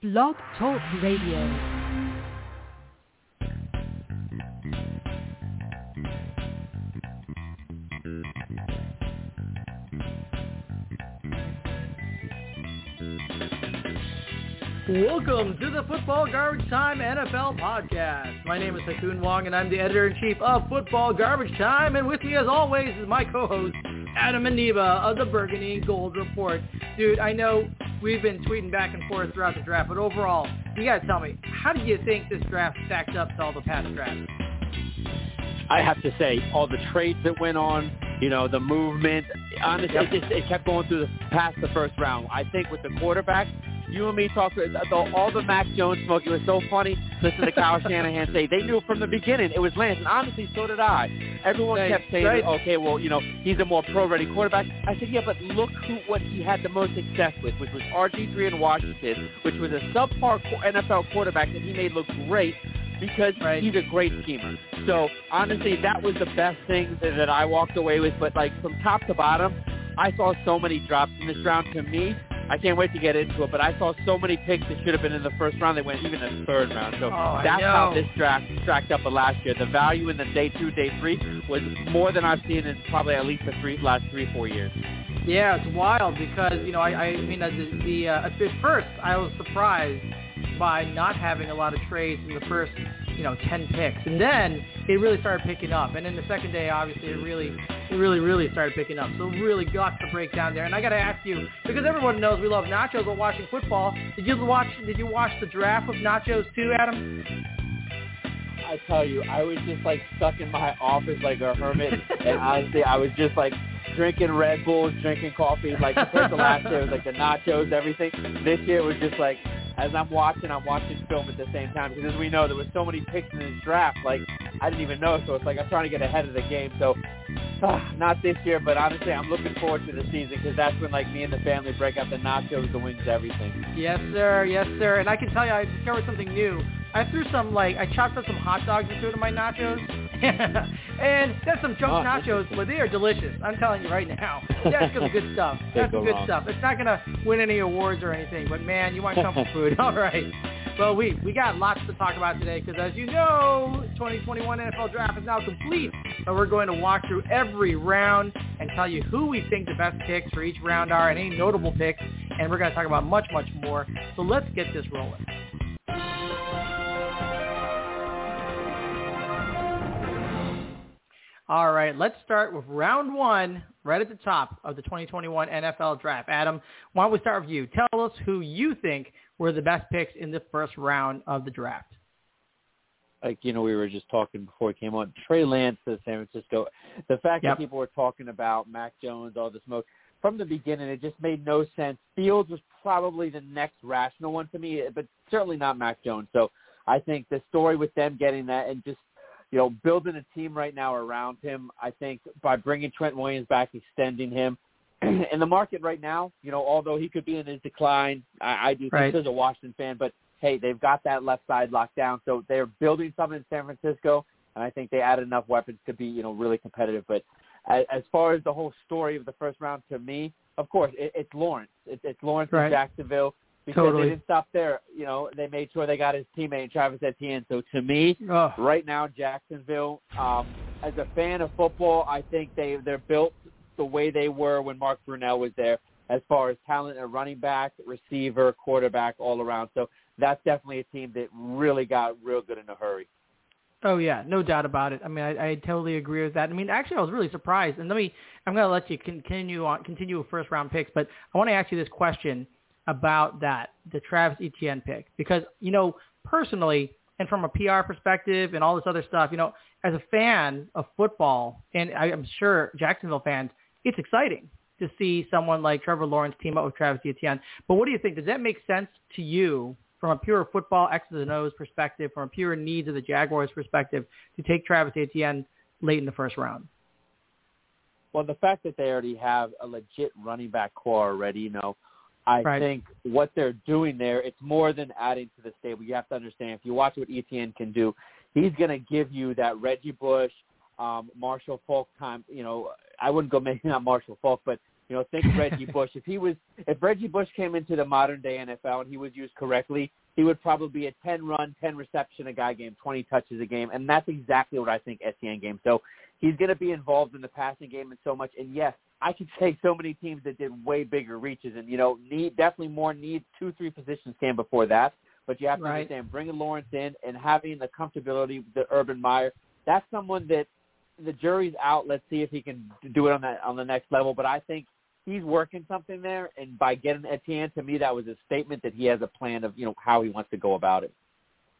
Blog Talk Radio. Welcome to the Football Garbage Time NFL podcast. My name is Ha-Kung Wong, and I'm the editor-in-chief of Football Garbage Time. And with me, as always, is my co-host, Adam Aniba of the Burgundy and Gold Report. Dude, I know we've been tweeting back and forth throughout the draft, but overall, you got to tell me, how do you think this draft stacked up to all the past drafts? I have to say, all the trades that went on, you know, the movement, honestly, it, just, it kept going through the past the first round. I think with the quarterback, you and me talked the, all the Mac Jones smoke. It was so funny. Listen to Kyle Shanahan say they knew from the beginning it was Lance, and honestly, so did I. Everyone Right, kept saying, right. okay, well, you know, he's a more pro-ready quarterback. I said, yeah, but look who what he had the most success with, which was RG3 in Washington, which was a subpar NFL quarterback that he made look great because Right. he's a great schemer. So honestly, that was the best thing that, that I walked away with. But like from top to bottom, I saw so many drops in this round. To me, I can't wait to get into it. But I saw so many picks that should have been in the first round. They went even the third round. So Oh, that's how this draft stacked up with last year. The value in the day two, day three was more than I've seen in probably at least the three last three, four years. Yeah, it's wild because you know I, I mean the, the uh, at first I was surprised by not having a lot of trades in the first you know ten picks, and then it really started picking up. And then the second day, obviously, it really it really really started picking up. So really got to break down there. And I got to ask you because everyone knows we love nachos while watching football. Did you watch Did you watch the draft with nachos too, Adam? I tell you, I was just like stuck in my office like a hermit, and honestly, I was just like drinking Red Bulls, drinking coffee. Like compared to last year, it was like the nachos, everything. This year was just like, as I'm watching, I'm watching film at the same time because as we know, there was so many picks in this draft. Like I didn't even know, so it's like I'm trying to get ahead of the game. So. ah, not this year, but honestly, I'm looking forward to the season because that's when like me and the family break out the nachos, the wings, everything. Yes, sir. Yes, sir. And I can tell you, I discovered something new. I threw some like I chopped up some hot dogs and threw it in my nachos, and oh, that's some junk Oh, nachos, but they are delicious. I'm telling you right now. That's some good stuff. That's some good wrong. stuff. It's not gonna win any awards or anything, but man, you want comfort food. All right. Well, we we got lots to talk about today because, as you know, 2021 NFL Draft is now complete. So we're going to walk through every round and tell you who we think the best picks for each round are and any notable picks. And we're going to talk about much, much more. So let's get this rolling. All right, let's start with round one, right at the top of the 2021 NFL Draft. Adam, why don't we start with you? Tell us who you think were the best picks in the first round of the draft. like you know we were just talking before it came on. Trey Lance to San Francisco. The fact Yep. that people were talking about Mac Jones, all the smoke from the beginning, it just made no sense. Fields was probably the next rational one to me, but certainly not Mac Jones. So I think the story with them getting that and just you know building a team right now around him. I think by bringing Trent Williams back, extending him. in the market right now, you know, although he could be in his decline, I, I do Right. think as a Washington fan, but hey, they've got that left side locked down, so they're building something in San Francisco, and I think they added enough weapons to be, you know, really competitive. But as, as far as the whole story of the first round, to me, of course, it, it's Lawrence. It, it's Lawrence Right. in Jacksonville because Totally. they didn't stop there. You know, they made sure they got his teammate Travis Etienne. So to me, Oh, right now, Jacksonville, um, as a fan of football, I think they they're built the way they were when Mark Brunell was there, as far as talent at running back, receiver, quarterback, all around. So that's definitely a team that really got real good in a hurry. oh yeah, no doubt about it. I mean, I, I totally agree with that. I mean, actually, I was really surprised. And let me, I'm going to let you continue on, continue with first round picks, but I want to ask you this question about that, the Travis Etienne pick, because you know, personally, and from a PR perspective and all this other stuff, you know, as a fan of football, and I'm sure Jacksonville fans, it's exciting to see someone like Trevor Lawrence team up with Travis Etienne. But what do you think? Does that make sense to you from a pure football X's and O's perspective, from a pure needs of the Jaguars perspective, to take Travis Etienne late in the first round? Well, the fact that they already have a legit running back core already, you know, I Right. think what they're doing there, it's more than adding to the stable. You have to understand, if you watch what Etienne can do, he's going to give you that Reggie Bush, um, Marshall Faulk time. You know, I wouldn't go maybe not Marshall Faulk, but You know, think Reggie Bush. If he was, if Reggie Bush came into the modern day NFL and he was used correctly, he would probably be a 10 run, 10 reception a guy game, 20 touches a game, and that's exactly what I think Etienne game. So he's going to be involved in the passing game and so much. And yes, I could say so many teams that did way bigger reaches, and you know, need definitely more need two, three positions came before that. But you have to Right. understand bringing Lawrence in and having the comfortability, the Urban Meyer. That's someone that the jury's out. Let's see if he can do it on that on the next level. But I think he's working something there, and by getting Etienne, to me, that was a statement that he has a plan of you know how he wants to go about it.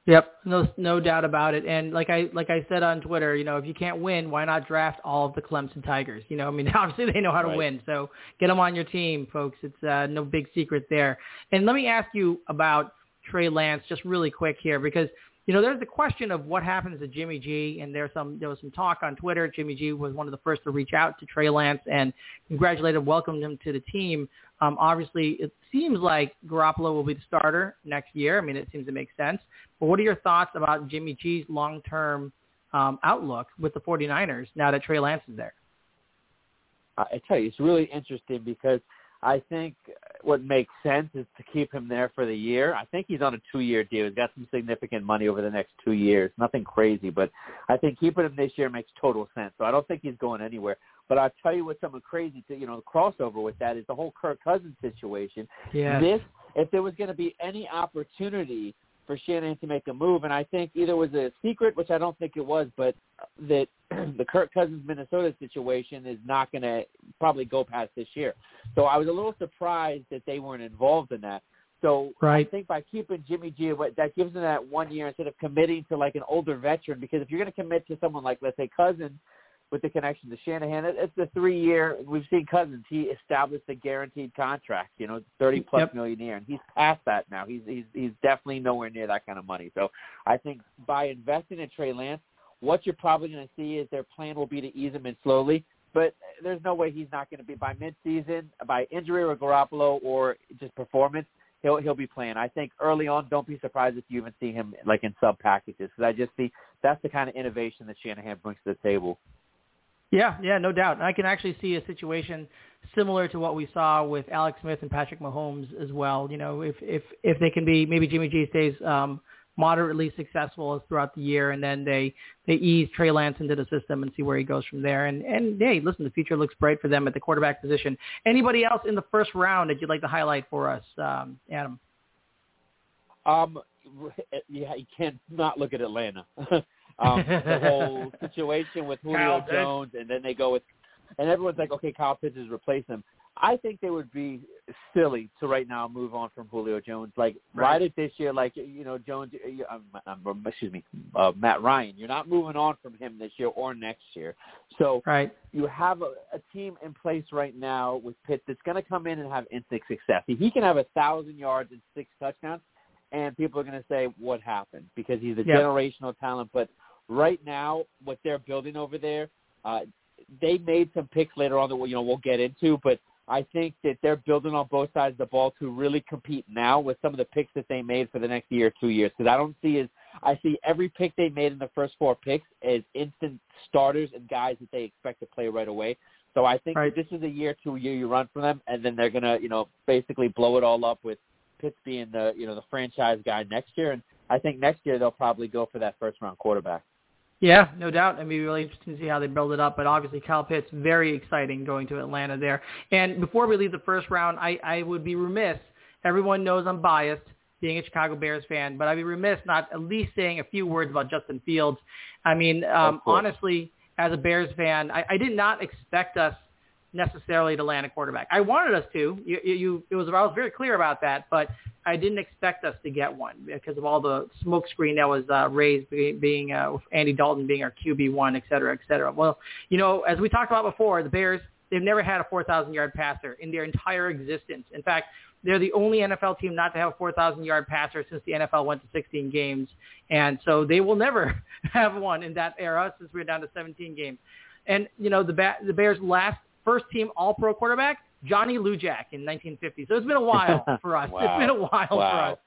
Yep, no no doubt about it. And like I like I said on Twitter, you know, if you can't win, why not draft all of the Clemson Tigers? You know, I mean, obviously they know how to Right. win, so get them on your team, folks. It's uh, no big secret there. And let me ask you about Trey Lance just really quick here because you know there's the question of what happens to Jimmy G, and there's some there was some talk on Twitter. Jimmy G was one of the first to reach out to Trey Lance and congratulated, welcomed him to the team. Um, obviously, it seems like Garoppolo will be the starter next year. I mean, it seems to make sense. But what are your thoughts about Jimmy G's long-term um, outlook with the 49ers now that Trey Lance is there? I I tell you, it's really interesting because I think what makes sense is to keep him there for the year. I think he's on a two-year deal. He's got some significant money over the next two years. Nothing crazy, but I think keeping him this year makes total sense. So I don't think he's going anywhere. But I'll tell you what's something crazy to you know the crossover with that is the whole Kirk Cousins situation. Yeah. This, if there was going to be any opportunity for Shanahan to make a move, and I think either was a secret, which I don't think it was, but that the Kirk Cousins Minnesota situation is not going to probably go past this year. So I was a little surprised that they weren't involved in that. So Right. I think by keeping Jimmy G, that gives them that one year instead of committing to like an older veteran. Because if you're going to commit to someone like, let's say, Cousins, with the connection to Shanahan, it- it's the three year. We've seen Cousins. He established a guaranteed contract, you know, thirty plus Yep. million a year, and he's past that now. He's he's he's definitely nowhere near that kind of money. So I think by investing in Trey Lance, what you're probably going to see is their plan will be to ease him in slowly. But there's no way he's not going to be by midseason, by injury or Garoppolo or just performance. He'll he'll be playing. I think early on, don't be surprised if you even see him like in sub packages because I just see that's the kind of innovation that Shanahan brings to the table. Yeah, yeah, no doubt. I can actually see a situation similar to what we saw with Alex Smith and Patrick Mahomes as well. You know, if if if they can be maybe Jimmy G stays um, moderately successful throughout the year, and then they they ease Trey Lance into the system and see where he goes from there. And and hey, listen, the future looks bright for them at the quarterback position. Anybody else in the first round that you'd like to highlight for us, um, Adam? Um, yeah, you can't not look at Atlanta. um, the whole situation with Julio Kyle Pitts. Jones, and then they go with, and everyone's like, okay, Kyle Pitts is replacing him. I think they would be silly to right now move on from Julio Jones. Like Right. ride it this year, like you know Jones. you- Um, um, excuse me, uh, Matt Ryan. You're not moving on from him this year or next year. So Right. you have a, a team in place right now with Pitt that's going to come in and have instant success. He can have a thousand yards and six touchdowns, and people are going to say, "What happened?" Because he's a Yeah. generational talent. But right now, what they're building over there, uh, they made some picks later on that we- you know we'll get into, but. I think that they're building on both sides of the ball to really compete now with some of the picks that they made for the next year or two years. Because I don't see as I see every pick they made in the first four picks as instant starters and guys that they expect to play right away. So I think Right. this is a year to a year you run for them, and then they're gonna, you know, basically blow it all up with Pitts being the, you know, the franchise guy next year. And I think next year they'll probably go for that first round quarterback. Yeah, no doubt. It'd be really interesting to see how they build it up. But obviously, Kyle Pitts, very exciting going to Atlanta there. And before we leave the first round, I, I would be remiss. Everyone knows I'm biased, being a Chicago Bears fan, but I'd be remiss not at least saying a few words about Justin Fields. I mean, um, honestly, as a Bears fan, I, I did not expect us necessarily to land a quarterback. I wanted us to. You, you, it was I was very clear about that, but I didn't expect us to get one because of all the smoke screen that was uh, raised, be- being uh, Andy Dalton being our QB one, et cetera, et cetera. Well, you know, as we talked about before, the Bears they've never had a 4,000 yard passer in their entire existence. In fact, they're the only NFL team not to have a 4,000 yard passer since the NFL went to 16 games, and so they will never have one in that era since we're down to 17 games. And you know, the ba- the Bears' last first team All Pro quarterback, Johnny Lujack in 1950. So it's been a while for us. Wow. It's been a while Wow. for us.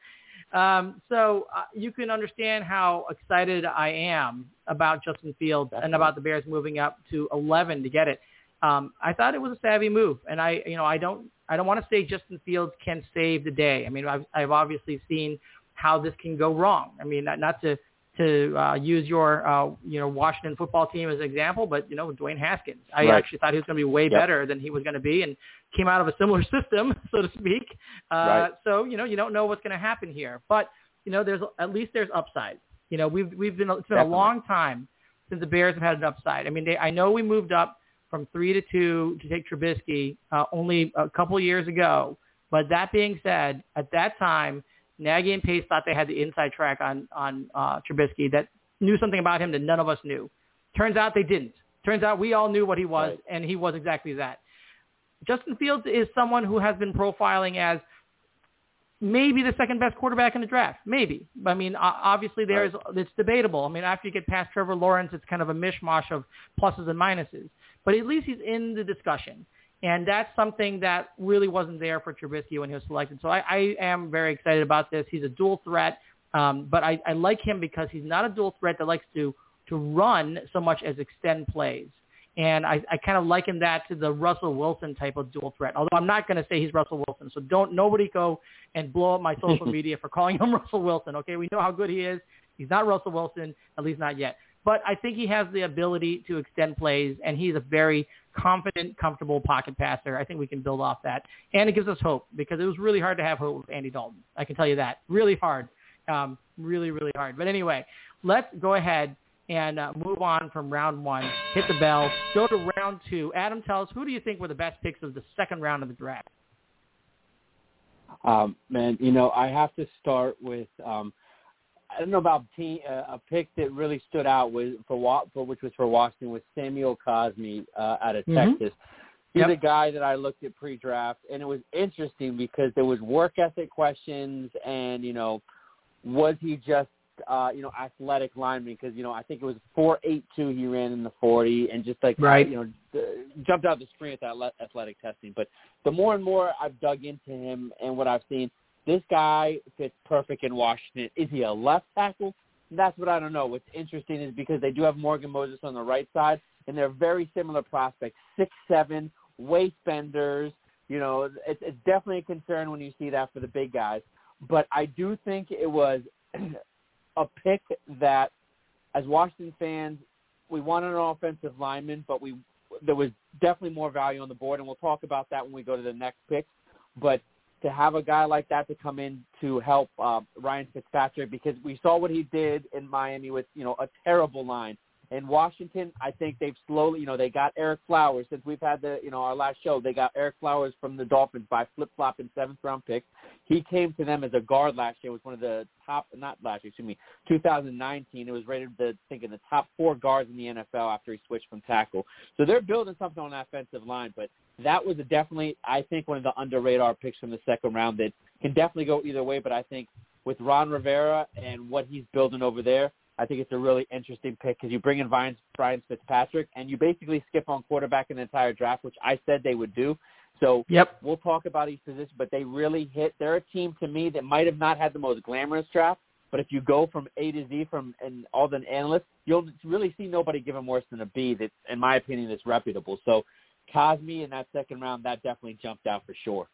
Um, so uh, you can understand how excited I am about Justin Fields and about the Bears moving up to 11 to get it. um, I thought it was a savvy move, and I, you know, I don't, I don't want to say Justin Fields can save the day. I mean, I've, I've obviously seen how this can go wrong. I mean, not, not to to uh, use your, uh, you know, Washington football team as an example, but you know, Dwayne Haskins. I Right. actually thought he was going to be way Yep. better than he was going to be, and came out of a similar system, so to speak. Uh, Right. So you know, you don't know what's going to happen here, but you know, there's at least there's upside. You know, we've we've been it's been Definitely. a long time since the Bears have had an upside. I mean, they I know we moved up from three to two to take Trubisky uh, only a couple years ago, but that being said, at that time, Nagy and Pace thought they had the inside track on on uh, Trubisky that knew something about him that none of us knew. Turns out they didn't. Turns out we all knew what he was, Right. and he was exactly that. Justin Fields is someone who has been profiling as maybe the second best quarterback in the draft. Maybe. I mean, obviously there's it's debatable. I mean, after you get past Trevor Lawrence, it's kind of a mishmash of pluses and minuses. But at least he's in the discussion. And that's something that really wasn't there for Trubisky when he was selected. So I, I am very excited about this. He's a dual threat, um, but I, I like him because he's not a dual threat that likes to to run so much as extend plays. And I, I kind of liken that to the Russell Wilson type of dual threat. Although I'm not going to say he's Russell Wilson, so don't nobody go and blow up my social media for calling him Russell Wilson. Okay, we know how good he is. He's not Russell Wilson, at least not yet. But I think he has the ability to extend plays, and he's a very confident, comfortable pocket passer. I think we can build off that, and it gives us hope because it was really hard to have hope with Andy Dalton. I can tell you that, really hard, um, really, really hard. But anyway, let's go ahead and uh, move on from round one. Hit the bell. Go to round two. Adam, tell us who do you think were the best picks of the second round of the draft? Um, man, you know, I have to start with um, I don't know about team, uh, a pick that really stood out was for, for which was for Washington was Samuel Cosmi uh, out of Mhm. Texas. He's Yep. a guy that I looked at pre-draft, and it was interesting because there was work ethic questions, and you know, was he just uh, you know athletic lineman? Because you know, I think it was four eight two he ran in the forty, and just like Right. you know, d- jumped out the screen at that athletic testing. But the more and more I've dug into him and what I've seen, this guy fits perfect in Washington. Is he a left tackle? That's what I don't know. What's interesting is because they do have Morgan Moses on the right side, and they're very similar prospects. Six seven, waist benders. You know, it's, it's definitely a concern when you see that for the big guys. But I do think it was a pick that, as Washington fans, we wanted an offensive lineman, but we there was definitely more value on the board, and we'll talk about that when we go to the next pick. But to have a guy like that to come in to help uh, Ryan Fitzpatrick because we saw what he did in Miami with you know a terrible line. In Washington, I think they've slowly, you know, they got Ereck Flowers since we've had the, you know, our last show. They got Ereck Flowers from the Dolphins by flip flopping seventh round pick. He came to them as a guard last year. Was one of the top, not last year, excuse me, 2019. It was rated the, I think, in the top four guards in the NFL after he switched from tackle. So they're building something on that offensive line. But that was a definitely, I think, one of the under radar picks from the second round that can definitely go either way. But I think with Ron Rivera and what he's building over there, I think it's a really interesting pick because you bring in Brian, Brian Fitzpatrick and you basically skip on quarterback in the entire draft, which I said they would do. So Yep. we'll talk about each position, but they really hit. They're a team to me that might have not had the most glamorous draft, but if you go from A to Z from and all the analysts, you'll really see nobody give them worse than a B. That, in my opinion, is reputable. So Cosmi in that second round, that definitely jumped out for sure.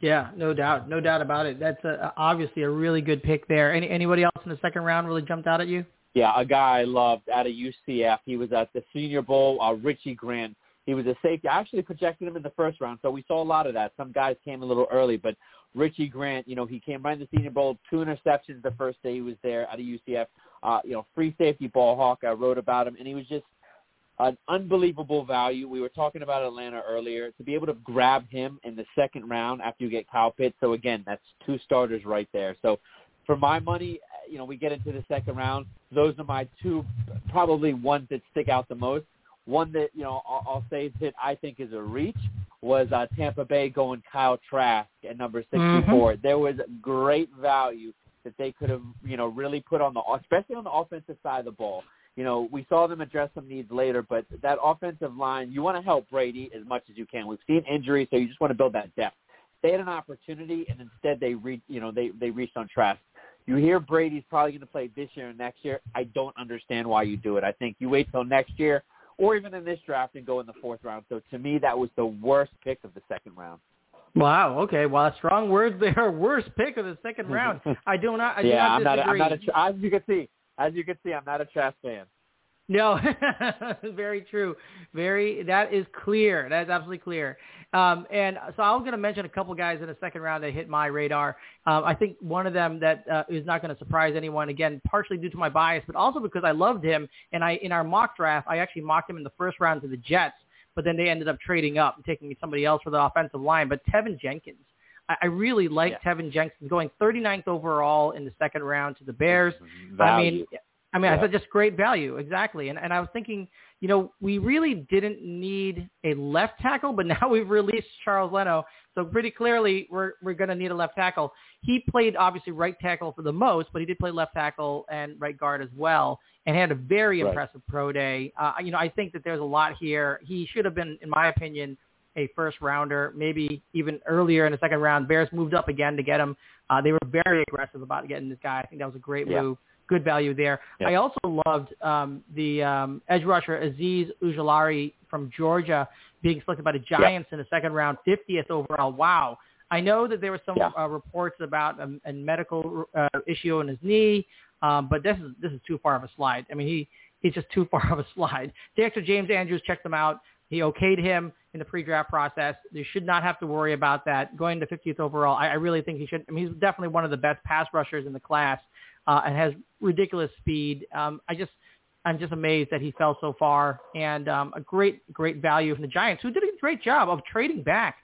Yeah, no doubt, no doubt about it. That's a, obviously a really good pick there. Any anybody else in the second round really jumped out at you? Yeah, a guy I loved out of UCF. He was at the Senior Bowl. Uh, Richie Grant. He was a safety. I actually projected him in the first round, so we saw a lot of that. Some guys came a little early, but Richie Grant, you know, he came right in the Senior Bowl, two interceptions the first day he was there out of UCF. Uh, you know, free safety ball hawk. I wrote about him, and he was just an unbelievable value. We were talking about Atlanta earlier. To be able to grab him in the second round after you get Kyle Pitts, so again, that's two starters right there. So for my money, you know, we get into the second round. Those are my two, probably ones that stick out the most. One that you know I'll, I'll say that I think is a reach was uh, Tampa Bay going Kyle Trask at number 64. There was great value that they could have you know really put on the especially on the offensive side of the ball. You know, we saw them address some needs later, but that offensive line, you want to help Brady as much as you can. We've seen injuries, so you just want to build that depth. They had an opportunity, and instead they re- you know they they reached on Trask. You hear Brady's probably going to play this year and next year. I don't understand why you do it. I think you wait till next year or even in this draft and go in the fourth round. So to me, that was the worst pick of the second round. Wow. Okay. Well, strong words there. Worst pick of the second round. I do not. I do yeah, not I'm not. disagree. I'm not a, as you can see. As you can see, I'm not a Trask fan. No, very true. Very that is clear. That is absolutely clear. Um, and so I was going to mention a couple guys in the second round that hit my radar. Um, I think one of them that uh, is not going to surprise anyone. Again, partially due to my bias, but also because I loved him. And I in our mock draft, I actually mocked him in the first round to the Jets, but then they ended up trading up and taking somebody else for the offensive line. But Teven Jenkins. I, I really like Yeah. Teven Jenkins going 39th overall in the second round to the Bears. I mean, I mean, I Yeah. thought just great value, exactly. And and I was thinking, you know, we really didn't need a left tackle, but now we've released Charles Leno, so pretty clearly we're we're going to need a left tackle. He played obviously right tackle for the most, but he did play left tackle and right guard as well, and had a very Right. impressive pro day. Uh, you know, I think that there's a lot here. He should have been, in my opinion, a first rounder, maybe even earlier in the second round. Bears moved up again to get him. Uh, they were very aggressive about getting this guy. I think that was a great Yeah. move. Good value there. Yeah. I also loved um, the um, edge rusher Azeez Ojulari from Georgia being selected by the Giants in the second round, 50th overall. Wow. I know that there were some Yeah. uh, reports about a, a medical uh, issue in his knee, um, but this is this is too far of a slide. I mean, he he's just too far of a slide. Dr. James Andrews checked him out. He okayed him in the pre-draft process. They should not have to worry about that. Going to 50th overall, I, I really think he should. I mean, he's definitely one of the best pass rushers in the class uh, and has ridiculous speed. Um, I just, I'm just amazed that he fell so far, and um, a great, great value from the Giants, who did a great job of trading back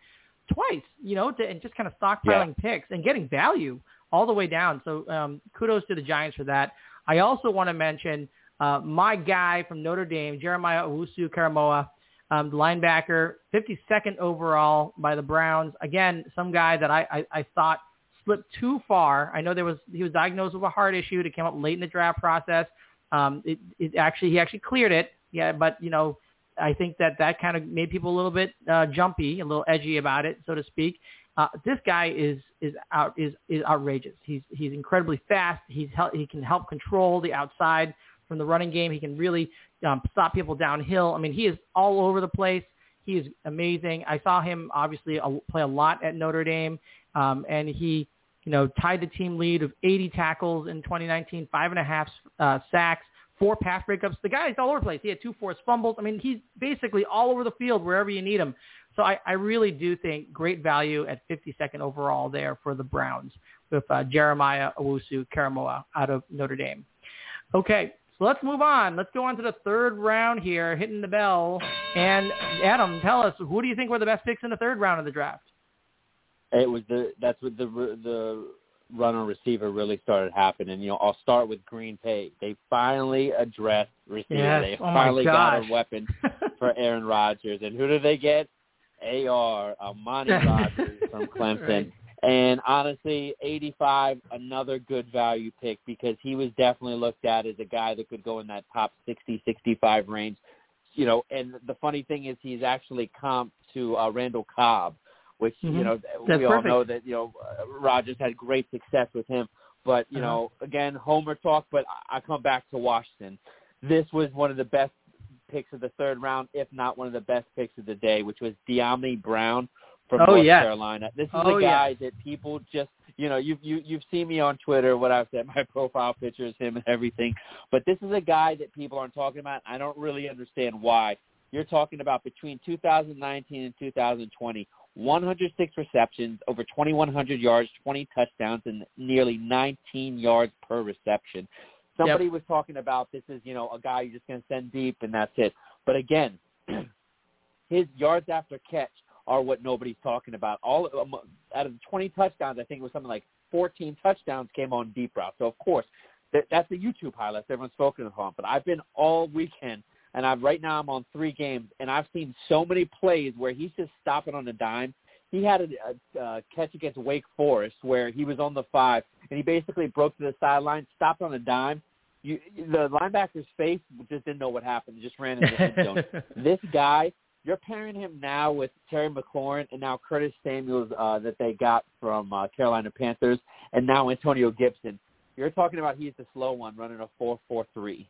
twice, you know, to, and just kind of stockpiling picks and getting value all the way down. So um, kudos to the Giants for that. I also want to mention uh, my guy from Notre Dame, Jeremiah Owusu-Koramoah, um, linebacker, 52nd overall by the Browns. Again, some guy that I, I, I thought slipped too far. I know there was he was diagnosed with a heart issue. It came up late in the draft process. Um, it, it actually he actually cleared it. Yeah, but you know I think that that kind of made people a little bit uh, jumpy, a little edgy about it, so to speak. Uh, this guy is is out is is outrageous. He's he's incredibly fast. He's he can help control the outside from the running game. He can really um, stop people downhill. I mean, he is all over the place. He is amazing. I saw him obviously play a lot at Notre Dame, um, and he you know tied the team lead of 80 tackles in 2019, five and a half uh, sacks four pass breakups. The guy's all over the place. He had two forced fumbles. I mean, he's basically all over the field wherever you need him. So I, I really do think great value at 52nd overall there for the Browns with uh, Jeremiah Owusu-Koramoah out of Notre Dame. Okay, so let's move on. Let's go on to the third round here, hitting the bell. And Adam, tell us, who do you think were the best picks in the third round of the draft? It was the that's what the the runner receiver really started happening. You know, I'll start with Green Bay. They finally addressed receiver. Yes. They Oh finally got a weapon for Aaron Rodgers. And who do they get? AR, Amari Rodgers from Clemson. Right. And honestly, 85, another good value pick because he was definitely looked at as a guy that could go in that top 60, 65 range. You know, and the funny thing is he's actually comped to uh, Randall Cobb, which, Mhm. you know, That's we all perfect. know that, you know, Rodgers had great success with him. But, you Uh-huh. know, again, Homer talk, but I I come back to Washington. This was one of the best picks of the third round, if not one of the best picks of the day, which was Dyami Brown from Oh, North yes. Carolina. This is Oh, a guy yes. that people just, you know, you've you, you've seen me on Twitter. What I've said, my profile picture is him and everything. But this is a guy that people aren't talking about. I don't really understand why. You're talking about between 2019 and 2020, 106 receptions, over 2,100 yards, 20 touchdowns, and nearly 19 yards per reception. Somebody was talking about this is, you know, a guy you're just going to send deep and that's it. But again, his yards after catch are what nobody's talking about. All um, out of the 20 touchdowns, I think it was something like 14 touchdowns came on deep route. So of course, that, that's the YouTube highlights everyone's spoken upon. But I've been all weekend, and I've right now I'm on three games, and I've seen so many plays where he's just stopping on a dime. He had a, a, a catch against Wake Forest where he was on the five, and he basically broke to the sideline, stopped on a dime. You, the linebacker's face just didn't know what happened. He just ran into the end zone this guy, you're pairing him now with Terry McLaurin and now Curtis Samuels uh, that they got from uh, Carolina Panthers, and now Antonio Gibson. You're talking about he's the slow one running a four four three.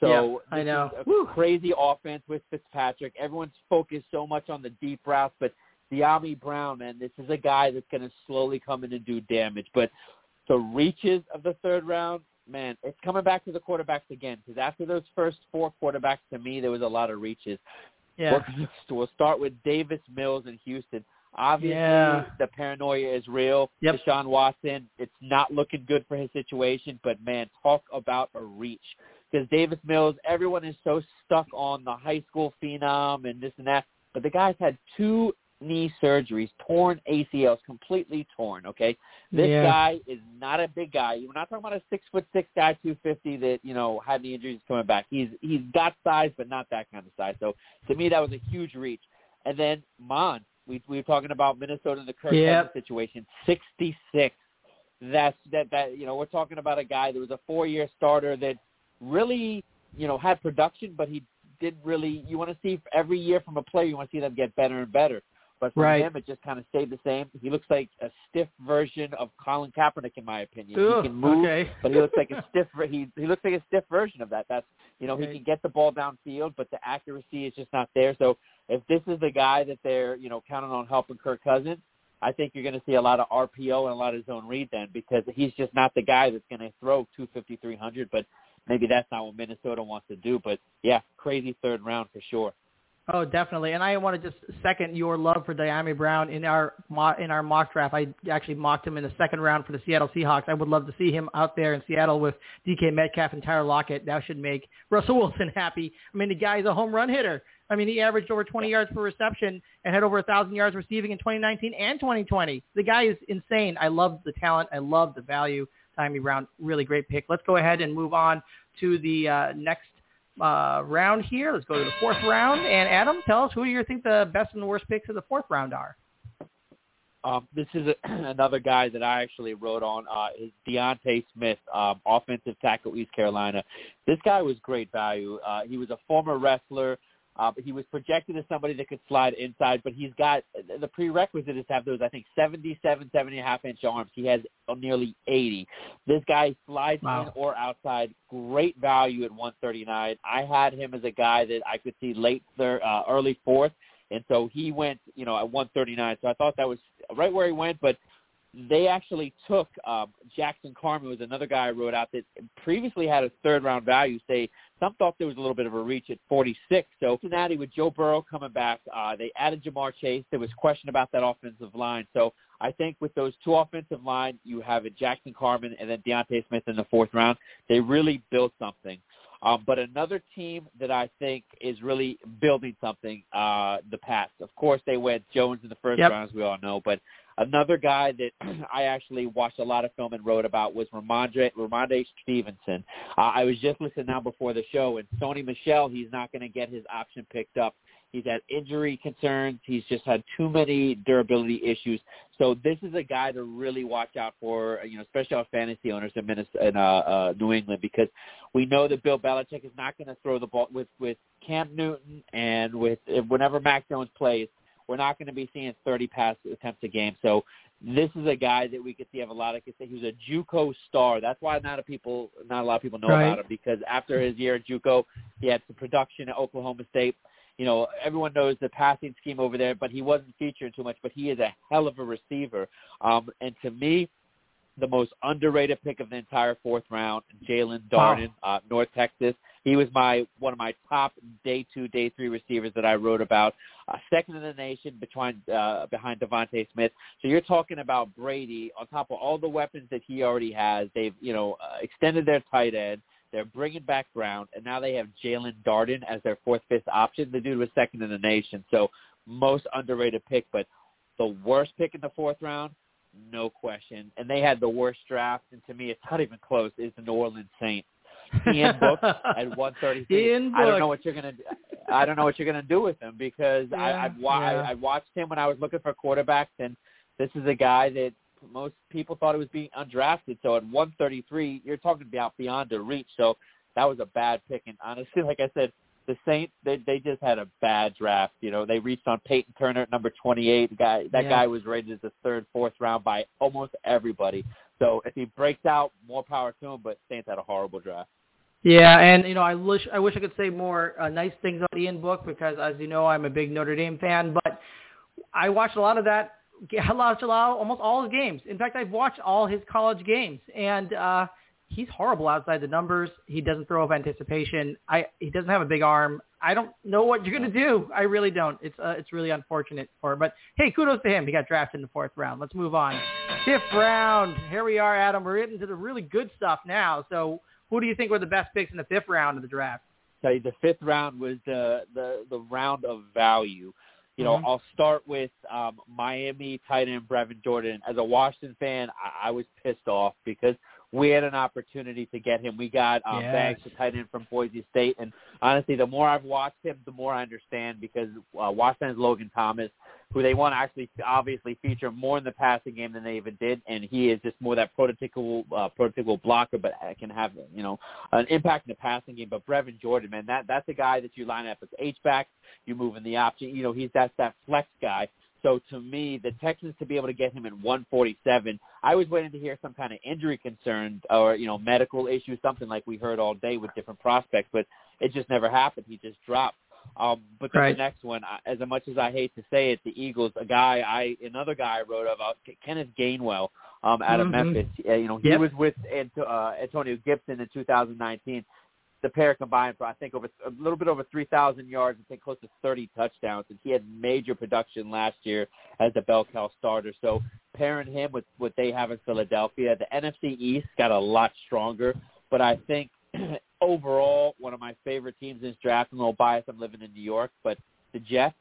So Yeah, I know. a crazy offense with Fitzpatrick. Everyone's focused so much on the deep routes, but Dyami Brown, man, this is a guy that's going to slowly come in and do damage. But the reaches of the third round, man, it's coming back to the quarterbacks again. Because after those first four quarterbacks, to me, there was a lot of reaches. Yeah. We'll, we'll start with Davis Mills in Houston. Obviously, Yeah. the paranoia is real. Yep. Deshaun Watson, it's not looking good for his situation, but man, talk about a reach. Because Davis Mills, everyone is so stuck on the high school phenom and this and that, but the guy's had two knee surgeries, torn ACLs, completely torn. Okay, this Yeah. guy is not a big guy. We're not talking about a six foot six guy, two fifty that you know had the injuries coming back. He's he's got size, but not that kind of size. So to me, that was a huge reach. And then Mond, we we were talking about Minnesota and the Kirk Yep. Cousins situation. Sixty six. That's that that you know we're talking about a guy that was a four year starter that really you know had production, but he didn't really. You want to see every year from a player, you want to see them get better and better. But for Right. him, it just kind of stayed the same. He looks like a stiff version of Colin Kaepernick, in my opinion. Ugh, he can move, okay. but he looks like a stiff. He he looks like a stiff version of that. That's you know Right. he can get the ball downfield, but the accuracy is just not there. So if this is the guy that they're you know counting on helping Kirk Cousins, I think you're going to see a lot of RPO and a lot of zone read then because he's just not the guy that's going to throw 250, 300. But maybe that's not what Minnesota wants to do. But yeah, crazy third round for sure. Oh, definitely. And I want to just second your love for Dyami Brown in our in our mock draft. I actually mocked him in the second round for the Seattle Seahawks. I would love to see him out there in Seattle with DK Metcalf and Tyler Lockett. That should make Russell Wilson happy. I mean, the guy's a home run hitter. I mean, he averaged over 20 yards per reception and had over 1,000 yards receiving in 2019 and 2020. The guy is insane. I love the talent. I love the value. Dyami Brown, really great pick. Let's go ahead and move on to the uh, next uh, round here. Let's go to the fourth round. And Adam, tell us who you think the best and worst picks of the fourth round are. Um, this is a, another guy that I actually wrote on. Uh, is D'Ante Smith, um, offensive tackle, East Carolina. This guy was great value. Uh, he was a former wrestler. Uh, but he was projected as somebody that could slide inside, but he's got the prerequisite is to have those, I think, 77, 70 and a half inch arms. He has nearly 80. This guy slides Wow. in or outside. Great value at 139. I had him as a guy that I could see late third, uh, early fourth, and so he went, you know, at 139. So I thought that was right where he went, but they actually took um, Jackson Carman was another guy I wrote out that previously had a third round value. Say some thought there was a little bit of a reach at 46. So Cincinnati with Joe Burrow coming back, uh, they added Ja'Marr Chase. There was question about that offensive line. So I think with those two offensive line, you have a Jackson Carman and then D'Ante Smith in the fourth round. They really built something. Um, but another team that I think is really building something, uh, the Pats. Of course, they went Jones in the first Yep. round, as we all know. But another guy that I actually watched a lot of film and wrote about was Rhamondre, Rhamondre Stevenson. Uh, I was just listening now before the show, and Sony Michel, he's not going to get his option picked up. He's had injury concerns. He's just had too many durability issues. So this is a guy to really watch out for, you know, especially our fantasy owners in Minnesota, in uh, uh, New England, because we know that Bill Belichick is not going to throw the ball with with Cam Newton and with whenever Mac Jones plays. We're not going to be seeing 30 pass attempts a game. So this is a guy that we could see have a lot of. Could say he was a JUCO star. That's why not a people, not a lot of people know Right. about him because after his year at JUCO, he had some production at Oklahoma State. You know, everyone knows the passing scheme over there, but he wasn't featured too much. But he is a hell of a receiver. Um, and to me, the most underrated pick of the entire fourth round, Jaelon Wow. Darden, uh, North Texas. He was my one of my top day two, day three receivers that I wrote about. Uh, second in the nation behind uh, behind DeVonta Smith. So you're talking about Brady on top of all the weapons that he already has. They've you know uh, extended their tight end. They're bringing back Brown, and now they have Jaelon Darden as their fourth, fifth option. The dude was second in the nation, so most underrated pick. But the worst pick in the fourth round, no question. And they had the worst draft, and to me, it's not even close. Is the New Orleans Saints? Ian Book at one thirty three. Ian I don't Book. know what you're gonna. I don't know what you're gonna do with him because Yeah, I, I've wa- yeah. I, I watched him when I was looking for quarterbacks, and this is a guy that most people thought it was being undrafted. So at 133, you're talking about beyond a reach. So that was a bad pick. And honestly, like I said, the Saints they they just had a bad draft. You know, they reached on Peyton Turner at number 28. The guy that Yeah. guy was rated as the third, fourth round by almost everybody. So if he breaks out, more power to him. But Saints had a horrible draft. Yeah, and you know, I wish I wish I could say more uh, nice things about Ian Book because, as you know, I'm a big Notre Dame fan. But I watched a lot of that. I watched a lot, almost all his games. In fact, I've watched all his college games, and uh, he's horrible outside the numbers. He doesn't throw of anticipation. I he doesn't have a big arm. I don't know what you're gonna do. I really don't. It's uh, it's really unfortunate for. Him. But hey, kudos to him. He got drafted in the fourth round. Let's move on. Fifth round. Here we are, Adam. We're getting to the really good stuff now. So who do you think were the best picks in the fifth round of the draft? Tell you, the fifth round was the the the round of value. You know, Mhm. I'll start with um, Miami tight end Brevin Jordan. As a Washington fan, I, I was pissed off because we had an opportunity to get him. We got um, Yes. Banks, the tight end from Boise State, and honestly, the more I've watched him, the more I understand because uh, Washington's Logan Thomas, who they want to actually obviously feature more in the passing game than they even did, and he is just more that prototypical uh, prototypical blocker, but can have you know an impact in the passing game. But Brevin Jordan, man, that that's a guy that you line up as H back, you move in the option. You know, he's that that flex guy. So to me, the Texans to be able to get him at 147, I was waiting to hear some kind of injury concern or you know medical issue, something like we heard all day with different prospects, but it just never happened. He just dropped. Um, but then Right. the next one, as much as I hate to say it, the Eagles, a guy I another guy I wrote about, Kenneth Gainwell, um, out of Mhm. Memphis. Uh, you know, he Yep. was with Ant- uh, Antonio Gibson in 2019 the pair combined for I think over a little bit over 3,000 yards, I think close to 30 touchdowns, and he had major production last year as a bell cow starter. So pairing him with what they have in Philadelphia, the NFC East got a lot stronger, but I think overall one of my favorite teams in this draft. I'm a little biased. I'm living in New York, but the Jets.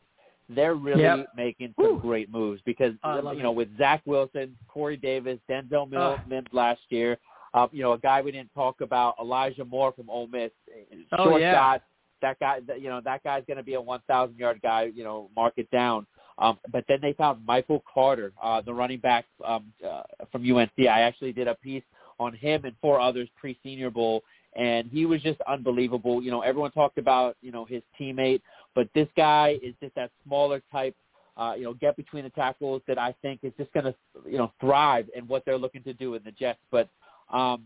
They're really Yep. making some Whew. great moves because love you know it. with Zach Wilson, Corey Davis, Denzel. Mims last year, um, you know, a guy we didn't talk about, Elijah Moore from Ole Miss, Oh, short yeah. shot. That guy, you know, that guy's going to be a 1,000 yard guy. You know, mark it down. Um, but then they found Michael Carter, uh, the running back um, uh, from UNC. I actually did a piece on him and four others pre-Senior Bowl, and he was just unbelievable. You know, everyone talked about you know his teammate, but this guy is just that smaller type. Uh, you know, get between the tackles that I think is just going to, you know, thrive in what they're looking to do in the Jets. But um,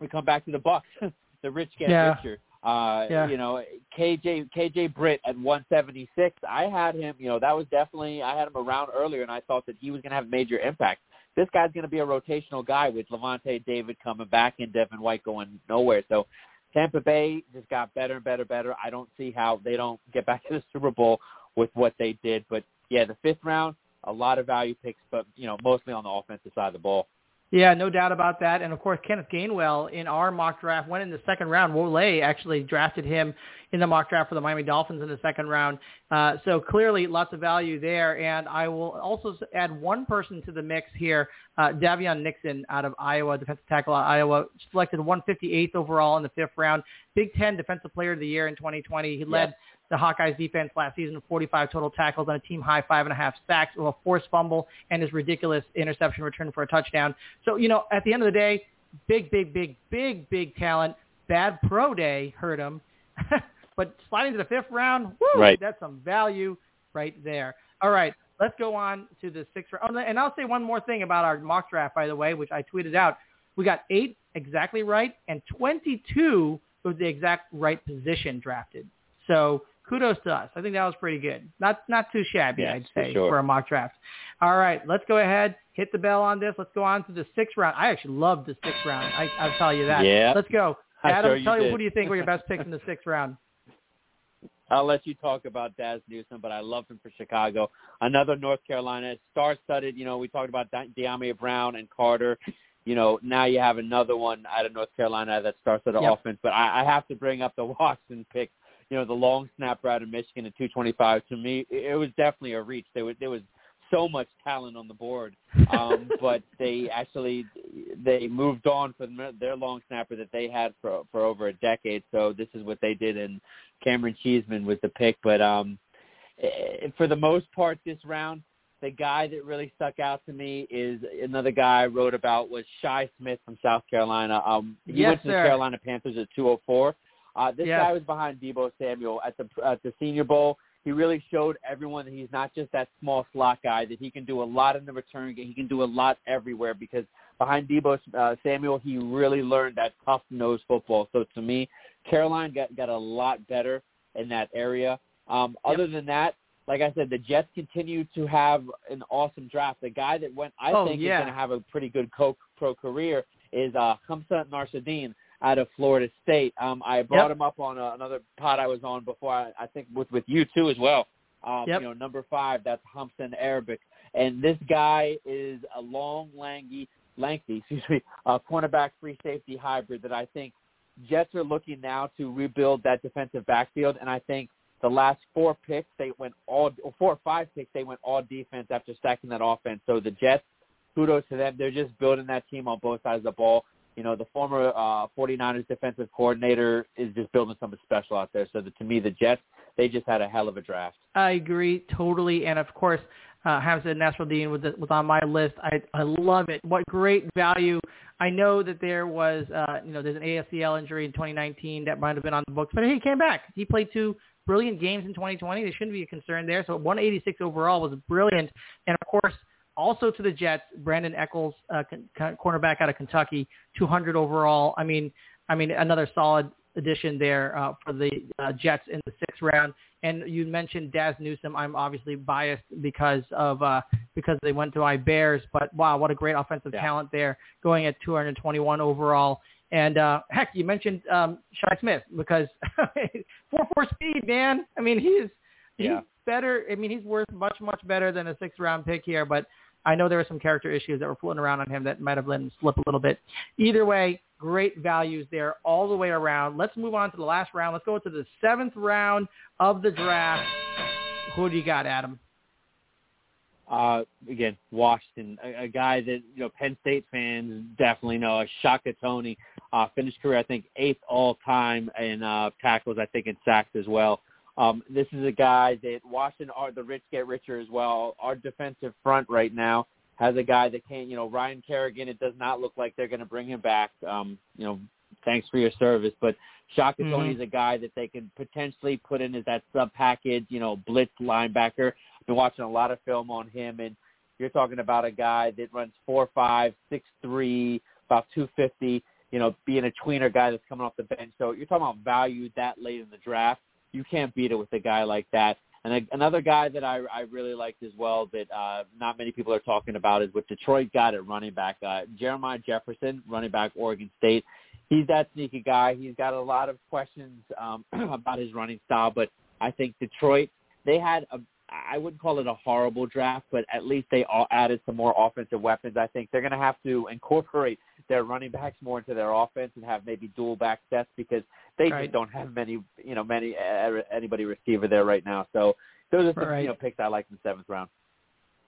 we come back to the Bucks. the rich get Yeah. richer. Uh, Yeah. You know, KJ KJ Britt at 176. I had him. You know, that was definitely I had him around earlier, and I thought that he was going to have major impact. This guy's going to be a rotational guy with Lavonte David coming back and Devin White going nowhere. So Tampa Bay just got better and better, better. I don't see how they don't get back to the Super Bowl with what they did. But yeah, the fifth round, a lot of value picks, but you know, mostly on the offensive side of the ball. Yeah, no doubt about that. And of course, Kenneth Gainwell in our mock draft went in the second round. Wolay actually drafted him in the mock draft for the Miami Dolphins in the second round. Uh, so clearly, lots of value there. And I will also add one person to the mix here, uh, Daviyon Nixon out of Iowa, defensive tackle out of Iowa, selected 158th overall in the fifth round. Big Ten Defensive Player of the Year in 2020. He led Yes. The Hawkeyes defense last season 45 total tackles on a team high five and a half sacks with a forced fumble and his ridiculous interception return for a touchdown. So, you know, at the end of the day, big, big, big, big, big talent. Bad pro day hurt him. but sliding to the fifth round, woo, Right. that's some value right there. All right, let's go on to the sixth round. Oh, and I'll say one more thing about our mock draft, by the way, which I tweeted out. We got eight exactly right and 22 with the exact right position drafted. So kudos to us. I think that was pretty good. Not not too shabby, Yes, I'd for say, sure. for a mock draft. All right, let's go ahead, hit the bell on this. Let's go on to the sixth round. I actually love the sixth round. I, I'll tell you that. Yeah. Let's go. Adam, sure tell you did. who do you think were your best picks in the sixth round? I'll let you talk about Dazz Newsome, but I love him for Chicago. Another North Carolina star-studded. You know, we talked about De- Dyami Brown and Carter. You know, now you have another one out of North Carolina that star-studded Yep. offense. But I, I have to bring up the Watson pick. You know, the long snapper out of Michigan at 225. To me, it was definitely a reach. There was there was so much talent on the board, um, but they actually they moved on from their- their long snapper that they had for for over a decade. So this is what they did, and Cameron Cheeseman was the pick. But um, eh, for the most part, this round, the guy that really stuck out to me is another guy I wrote about was Shi Smith from South Carolina. Um, he Yes, went to sir. the Carolina Panthers at 204. Uh, this Yes. guy was behind Deebo Samuel at the at the Senior Bowl. He really showed everyone that he's not just that small slot guy. That he can do a lot in the return game. He can do a lot everywhere because behind Deebo uh, Samuel, he really learned that tough nose football. So to me, Carolina got got a lot better in that area. Um, Yep. Other than that, like I said, the Jets continue to have an awesome draft. The guy that went, I Oh, think, yeah. is going to have a pretty good co- pro career is uh, Hamsah Nasirildeen out of Florida State. Um, I brought Yep. him up on uh, another pod I was on before. I, I think with with you too as well. Um, Yep. You know, number five, that's Humson Arabic, and this guy is a long, lanky, lengthy, excuse me, uh, cornerback free safety hybrid that I think Jets are looking now to rebuild that defensive backfield, and I think the last four picks they went all four or five picks they went all defense after stacking that offense. So the Jets, kudos to them. They're just building that team on both sides of the ball. You know, the former uh 49ers defensive coordinator is just building something special out there. So the, to me, the Jets, they just had a hell of a draft. I agree totally, and of course, uh, Hamsah Nasirildeen was was on my list. I I love it. What great value! I know that there was, uh, you know, there's an ACL injury in 2019 that might have been on the books, but he came back. He played two brilliant games in 2020. There shouldn't be a concern there. So 186 overall was brilliant, and of course. Also to the Jets, Brandon Echols, uh, con- cornerback out of Kentucky, 200 overall. I mean, I mean another solid addition there uh, for the uh, Jets in the sixth round. And you mentioned Dazz Newsome. I'm obviously biased because of uh, because they went to my Bears, but wow, what a great offensive Yeah. talent there, going at 221 overall. And uh, heck, you mentioned um, Shi Smith because four four speed, man. I mean, he's he's Yeah. better. I mean, he's worth much much better than a sixth round pick here, but. I know there were some character issues that were floating around on him that might have let him slip a little bit. Either way, great values there all the way around. Let's move on to the last round. Let's go to the seventh round of the draft. Who do you got, Adam? Uh, again, Washington, a, a guy that you know Penn State fans definitely know. A Shaka Toney uh, finished career, I think, eighth all time in uh, tackles. I think in sacks as well. Um, this is a guy that Washington are the rich get richer as well. Our defensive front right now has a guy that can't, you know, Ryan Kerrigan. It does not look like they're going to bring him back. Um, you know, thanks for your service, but Shaka Mhm. Toney is a guy that they can potentially put in as that sub package, you know, blitz linebacker. I've been watching a lot of film on him, and you're talking about a guy that runs four five, six three, about two fifty. You know, being a tweener guy that's coming off the bench. So you're talking about value that late in the draft. You can't beat it with a guy like that. And a, another guy that I, I really liked as well that uh, not many people are talking about is what Detroit got at running back. Uh, Jermar Jefferson, running back, Oregon State. He's that sneaky guy. He's got a lot of questions um, about his running style, but I think Detroit they had a I wouldn't call it a horrible draft, but at least they all added some more offensive weapons. I think they're going to have to incorporate their running backs more into their offense and have maybe dual back sets because they Right. just don't have many, you know, many uh, anybody receiver there right now. So those are some Right. you know picks I like in the seventh round.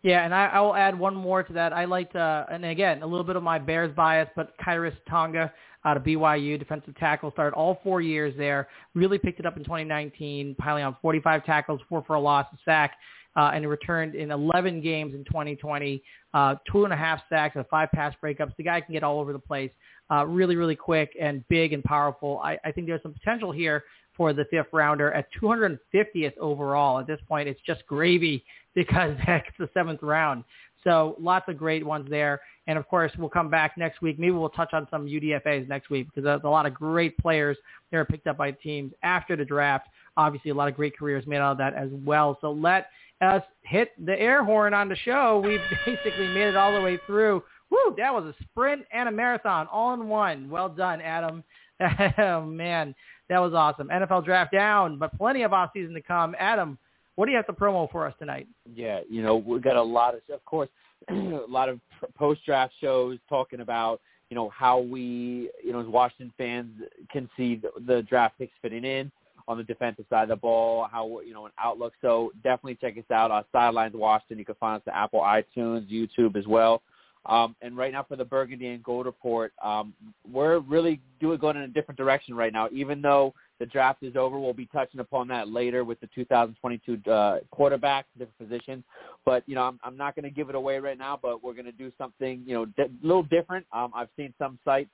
Yeah, and I, I will add one more to that. I liked, uh, and again, a little bit of my Bears bias, but Khyiris Tonga out of BYU, defensive tackle, started all four years there. Really picked it up in 2019, piling on 45 tackles, four for a loss, a sack, uh, and returned in 11 games in 2020, uh, two and a half sacks, and five pass breakups. The guy can get all over the place. Uh, really, really quick and big and powerful. I, I think there's some potential here for the fifth rounder at 250th overall. At this point, it's just gravy because that's the seventh round. So lots of great ones there. And of course, we'll come back next week. Maybe we'll touch on some UDFAs next week because there's a lot of great players that are picked up by teams after the draft. Obviously, a lot of great careers made out of that as well. So let us hit the air horn on the show. We've basically made it all the way through. Woo, that was a sprint and a marathon all in one. Well done, Adam. oh, man, that was awesome. NFL draft down, but plenty of off-season to come. Adam, what do you have to promo for us tonight? Yeah, you know, we've got a lot of, of course, a lot of post-draft shows talking about, you know, how we, you know, as Washington fans can see the, the draft picks fitting in on the defensive side of the ball, how, you know, an outlook. So definitely check us out on Sidelines Washington. You can find us on Apple, iTunes, YouTube as well. Um, and right now for the Burgundy and Gold Report, um, we're really doing going in a different direction right now. Even though the draft is over, we'll be touching upon that later with the 2022 uh, quarterback, different positions. But you know, I'm, I'm not going to give it away right now. But we're going to do something, you know, a di- little different. Um, I've seen some sites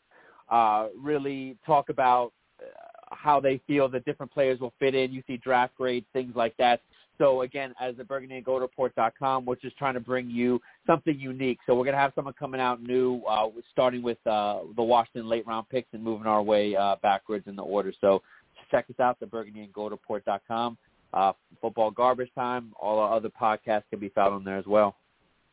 uh, really talk about uh, how they feel that different players will fit in. You see draft grades, things like that. So again, as the Burgundy and Gold Report.com, we're just trying to bring you something unique. So we're gonna have someone coming out new, uh, starting with uh, the Washington late round picks and moving our way uh, backwards in the order. So check us out, the Burgundy and Gold Report.com. Uh, football garbage time. All our other podcasts can be found on there as well.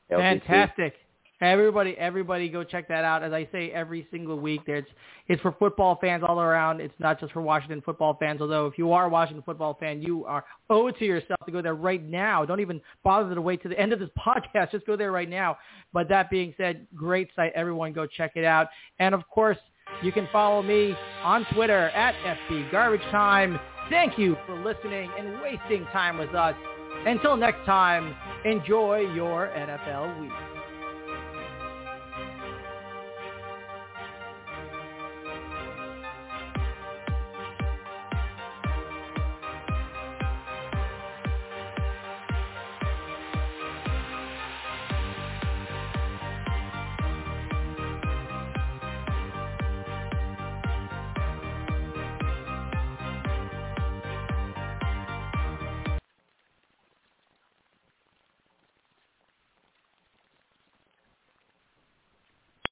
Fantastic. Everybody, everybody, go check that out. As I say every single week, there's it's for football fans all around. It's not just for Washington football fans. Although if you are a Washington football fan, you are owe it to yourself to go there right now. Don't even bother to wait to the end of this podcast. Just go there right now. But that being said, great site. Everyone, go check it out. And of course, you can follow me on Twitter at FB Garbage Time. Thank you for listening and wasting time with us. Until next time, enjoy your NFL week.